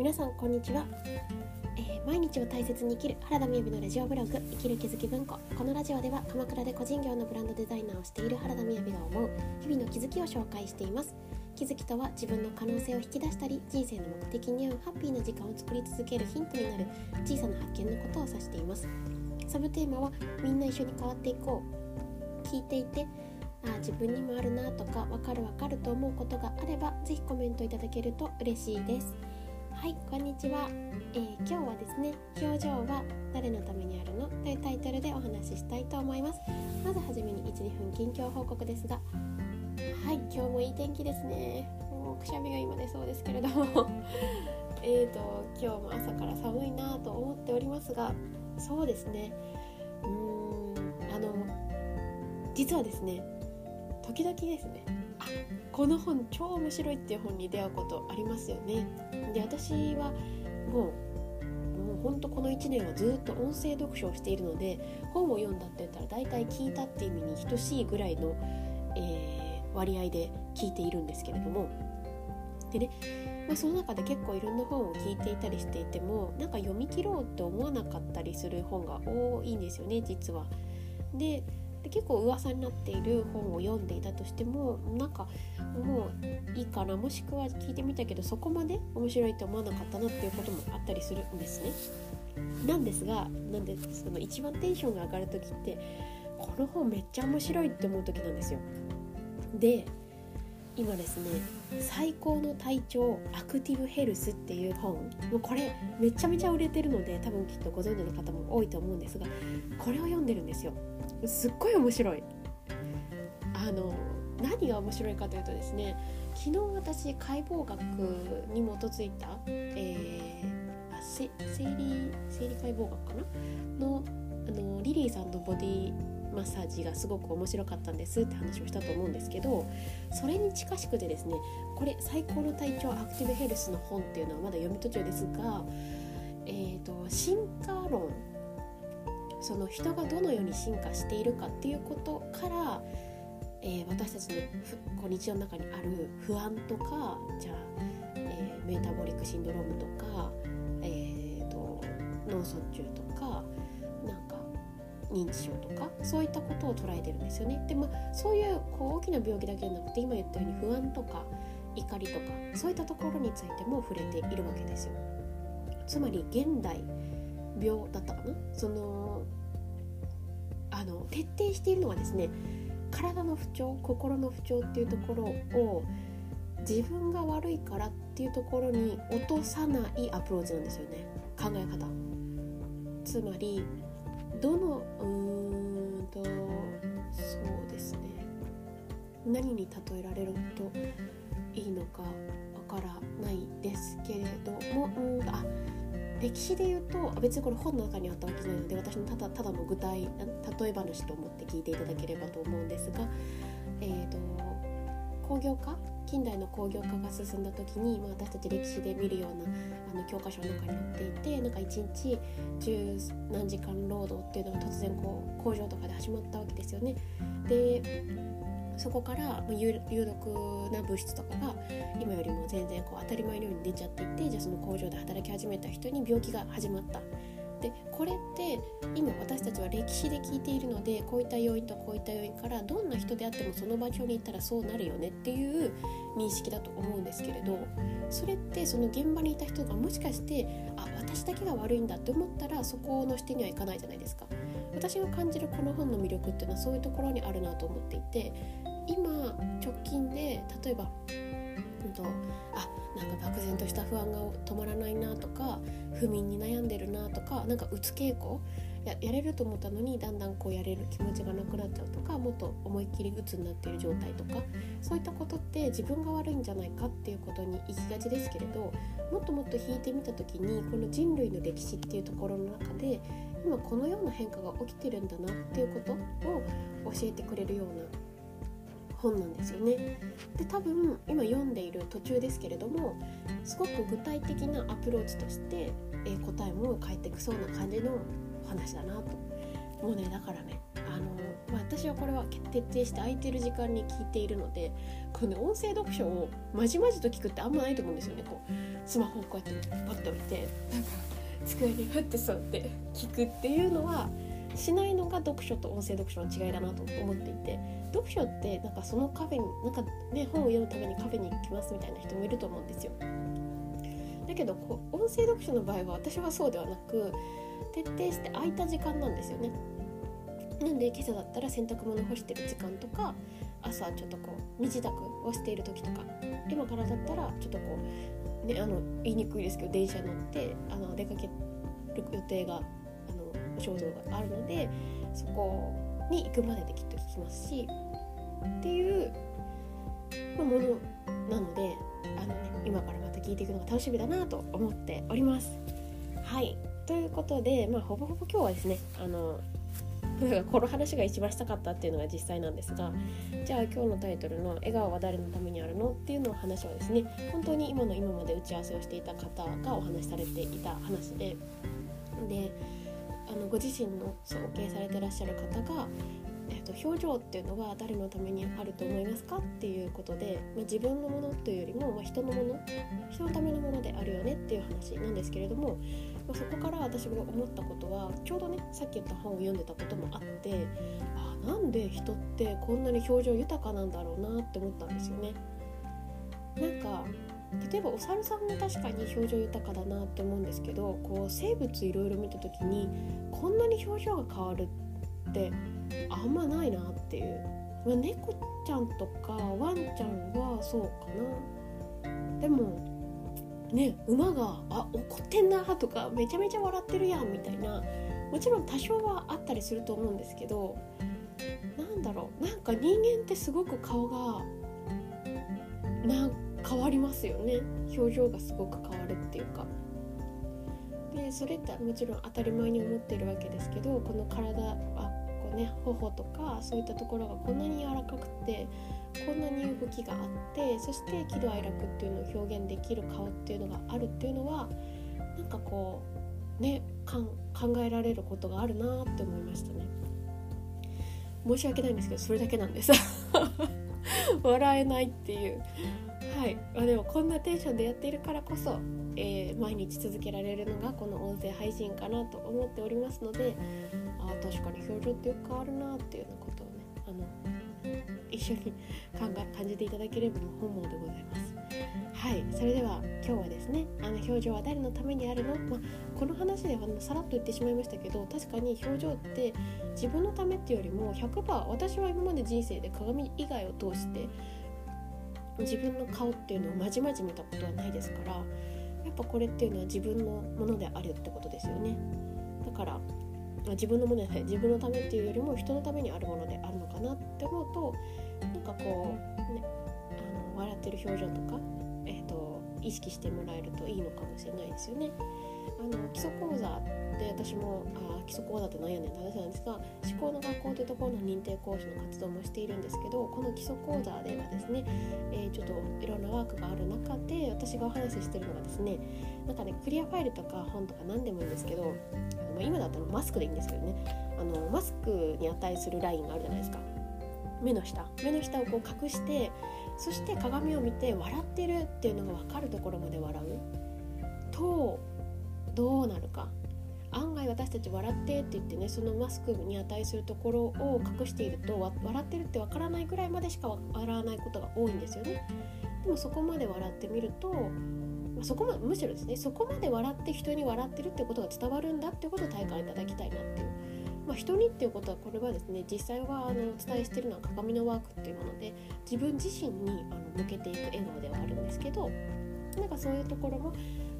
皆さんこんにちは、えー、毎日を大切に生きる原田美由のラジオブログ生きる気づき文庫。このラジオでは鎌倉で個人業のブランドデザイナーをしている原田美由が思う日々の気づきを紹介しています。気づきとは自分の可能性を引き出したり人生の目的に合うハッピーな時間を作り続けるヒントになる小さな発見のことを指しています。サブテーマはみんな一緒に変わっていこう聞いていてあ自分にもあるなとかわかるわかると思うことがあればぜひコメントいただけると嬉しいです。はいこんにちは、えー、今日はですね表情は誰のためにあるの？というタイトルでお話ししたいと思います。まずはじめに12分近況報告ですが。はい今日もいい天気ですね。もうくしゃみが今出そうですけれども。えーと今日も朝から寒いなと思っておりますが。そうですね。うーんあの実はですね時々ですね。あこの本超面白いっていう本に出会うことありますよね。で私はもうもうほんとこの1年はずっと音声読書をしているので本を読んだって言ったら大体聞いたっていう意味に等しいぐらいの、えー、割合で聞いているんですけれどもでね、まあ、その中で結構いろんな本を聞いていたりしていてもなんか読み切ろうって思わなかったりする本が多いんですよね実は。でで結構噂になっている本を読んでいたとしてもなんかもういいかなもしくは聞いてみたけどそこまで面白いと思わなかったなっていうこともあったりするんですね。なんですがなんでその一番テンションが上がる時ってこの本めっちゃ面白いって思う時なんですよ。で今ですね「最高の体調アクティブヘルス」っていう本もうこれめちゃめちゃ売れてるので多分きっとご存知の方も多いと思うんですがこれを読んでるんですよ。すっごい面白いあの何が面白いかというとですね昨日私解剖学に基づいた、えー、生理生理解剖学かな？のあのリリーさんのボディマッサージがすごく面白かったんですって話をしたと思うんですけどそれに近しくてですねこれ「最高の体調アクティブヘルス」の本っていうのはまだ読み途中ですが、えーと進化論その人がどのように進化しているかっていうことから、えー、私たちのこう日常の中にある不安とかじゃあ、えー、メタボリックシンドロームとか、えーと、脳卒中とか認知症とかそういったことを捉えてるんですよね。でまあそういうこう大きな病気だけじゃなくて今言ったように不安とか怒りとかそういったところについても触れているわけですよ。つまり現代病だったかな？そのあの徹底しているのはですね体の不調心の不調っていうところを自分が悪いからっていうところに落とさないアプローチなんですよね考え方つまりどのうーんとそうですね。何に例えられるといいのかわからないですけれどもうんあ歴史で言うと別にこれ本の中にあったわけじゃないので私のただただの具体例え話と思って聞いていただければと思うんですが、えーと、工業化近代の工業化が進んだ時に、まあ、私たち歴史で見るようなあの教科書の中に載っていてなんか1日十何時間労働っていうのが突然こう工場とかで始まったわけですよね。でそこから有毒な物質とかが今よりも全然こう当たり前のように出ちゃっていてじゃあその工場で働き始めた人に病気が始まった。でこれって今私たちは歴史で聞いているのでこういった要因とこういった要因からどんな人であってもその場所に行ったらそうなるよねっていう認識だと思うんですけれどそれってその現場にいた人がもしかしてあ私だけが悪いんだって思ったらそこの視点にはいかないじゃないですか。私が感じるこの本の魅力っていうのはそういうところにあるなと思っていて今直近で例えば、んと、あなんか漠然とした不安が止まらないなとか不眠に悩んでるなとかなんかうつ傾向ややれると思ったのにだんだんこうやれる気持ちがなくなっちゃうとかもっと思いっきり鬱になってる状態とかそういったことって自分が悪いんじゃないかっていうことに行きがちですけれどもっともっと引いてみた時にこの人類の歴史っていうところの中で今このような変化が起きてるんだなっていうことを教えてくれるような本なんですよね。で多分今読んでいる途中ですけれどもすごく具体的なアプローチとして、えー、答えも返ってくそうな感じの話だなと。もうねだからねあの、まあ、私はこれは徹底して空いてる時間に聞いているのでこの、音声読書をまじまじと聞くってあんまないと思うんですよねこうスマホをこうやってパッと見てなんか机にふって座って聞くっていうのはしないのが読書と音声読書の違いだなと思っていて読書ってなんかそのカフェになんかね本を読むためにカフェに行きますみたいな人もいると思うんですよ。だけどこう音声読書の場合は私はそうではなく徹底して空いた時間なんですよね。なんで今朝だったら洗濯物干してる時間とか朝ちょっとこう身支度をしている時とか今からだったらちょっとこう、ね、あの言いにくいですけど電車に乗ってあの出かける予定があの衝動があるのでそこに行くまでできっと聞きますしっていう、ものなのであの、ね、今からまた聞いていくのが楽しみだなと思っております。はいということで、まあ、ほぼほぼ今日はですねあのこの話が一番したかったっていうのが実際なんですがじゃあ今日のタイトルの「笑顔は誰のためにあるの?」っていうのを話はですね本当に今の今まで打ち合わせをしていた方がお話しされていた話でであのご自身の尊敬されてらっしゃる方がと表情っていうのは誰のためにあると思いますかっていうことで、まあ、自分のものというよりも、まあ、人のもの人のためのものであるよねっていう話なんですけれども、まあ、そこから私が思ったことはちょうどねさっき言った本を読んでたこともあってあなんで人ってこんなに表情豊かなんだろうなって思ったんですよね。なんか例えばお猿さんも確かに表情豊かだなって思うんですけどこう生物いろいろ見た時にこんなに表情が変わるってあんまないなっていう、まあ、猫ちゃんとかワンちゃんはそうかな。でもね馬が「あ怒ってんな」とか「めちゃめちゃ笑ってるやん」みたいな。もちろん多少はあったりすると思うんですけどなんだろう。なんか人間ってすごく顔がな変わりますよね。表情がすごく変わるっていうか。でそれってもちろん当たり前に思ってるわけですけどこの体あね頬とかそういったところがこんなに柔らかくてこんなに動きがあってそして喜怒哀楽っていうのを表現できる顔っていうのがあるっていうのはなんかこうね考えられることがあるなって思いましたね。申し訳ないんですけどそれだけなんです。笑えないっていう。はい、まあ、でもこんなテンションでやっているからこそ、えー、毎日続けられるのがこの音声配信かなと思っておりますのであ確かに表情ってよく変わるなっていうようなことをねあの一緒に考え感じていただければ本望でございます。はい。それでは今日はですねあの表情は誰のためにあるの、まあ、この話ではさらっと言ってしまいましたけど確かに表情って自分のためっていうよりも100%私は今まで人生で鏡以外を通して自分の顔っていうのをまじまじ見たことはないですからやっぱこれっていうのは自分のものであるってことですよね。だから自分のものじゃない自分のためっていうよりも人のためにあるものであるのかなって思うとなんかこうねあの笑ってる表情とか、えーと、意識してもらえるといいのかもしれないですよね。あの基礎講座で私もあ基礎講座って何やねんって話なんですが思考の学校というところの認定講師の活動もしているんですけどこの基礎講座ではですね、えー、ちょっといろんなワークがある中で私がお話ししてるのがですねなんかねクリアファイルとか本とか何でもいいんですけどまあ、今だったらマスクでいいんですけどねあのマスクに値するラインがあるじゃないですか目の下目の下をこう隠してそして鏡を見て笑ってるっていうのが分かるところまで笑う。とどうなるか。案外私たち笑ってって言ってねそのマスクに値するところを隠していると笑ってるってわからないぐらいまでしか笑わないことが多いんですよね。でもそこまで笑ってみると、そこまむしろですねそこまで笑って人に笑ってるってことが伝わるんだってことを体感いただきたいなっていう。まあ、人にっていうことはこれはですね実際はあのお伝えしてるのは鏡のワークっていうもので自分自身にあの向けていく笑顔ではあるんですけどなんかそういうところも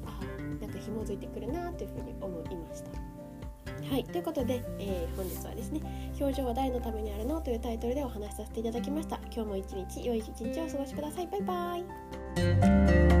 あなんか紐づいてくるなというふうに思いました。はい、ということで、えー、本日はですね「表情は誰のためにあるの?」というタイトルでお話しさせていただきました。今日も一日良い一日をお過ごしください。バイバイ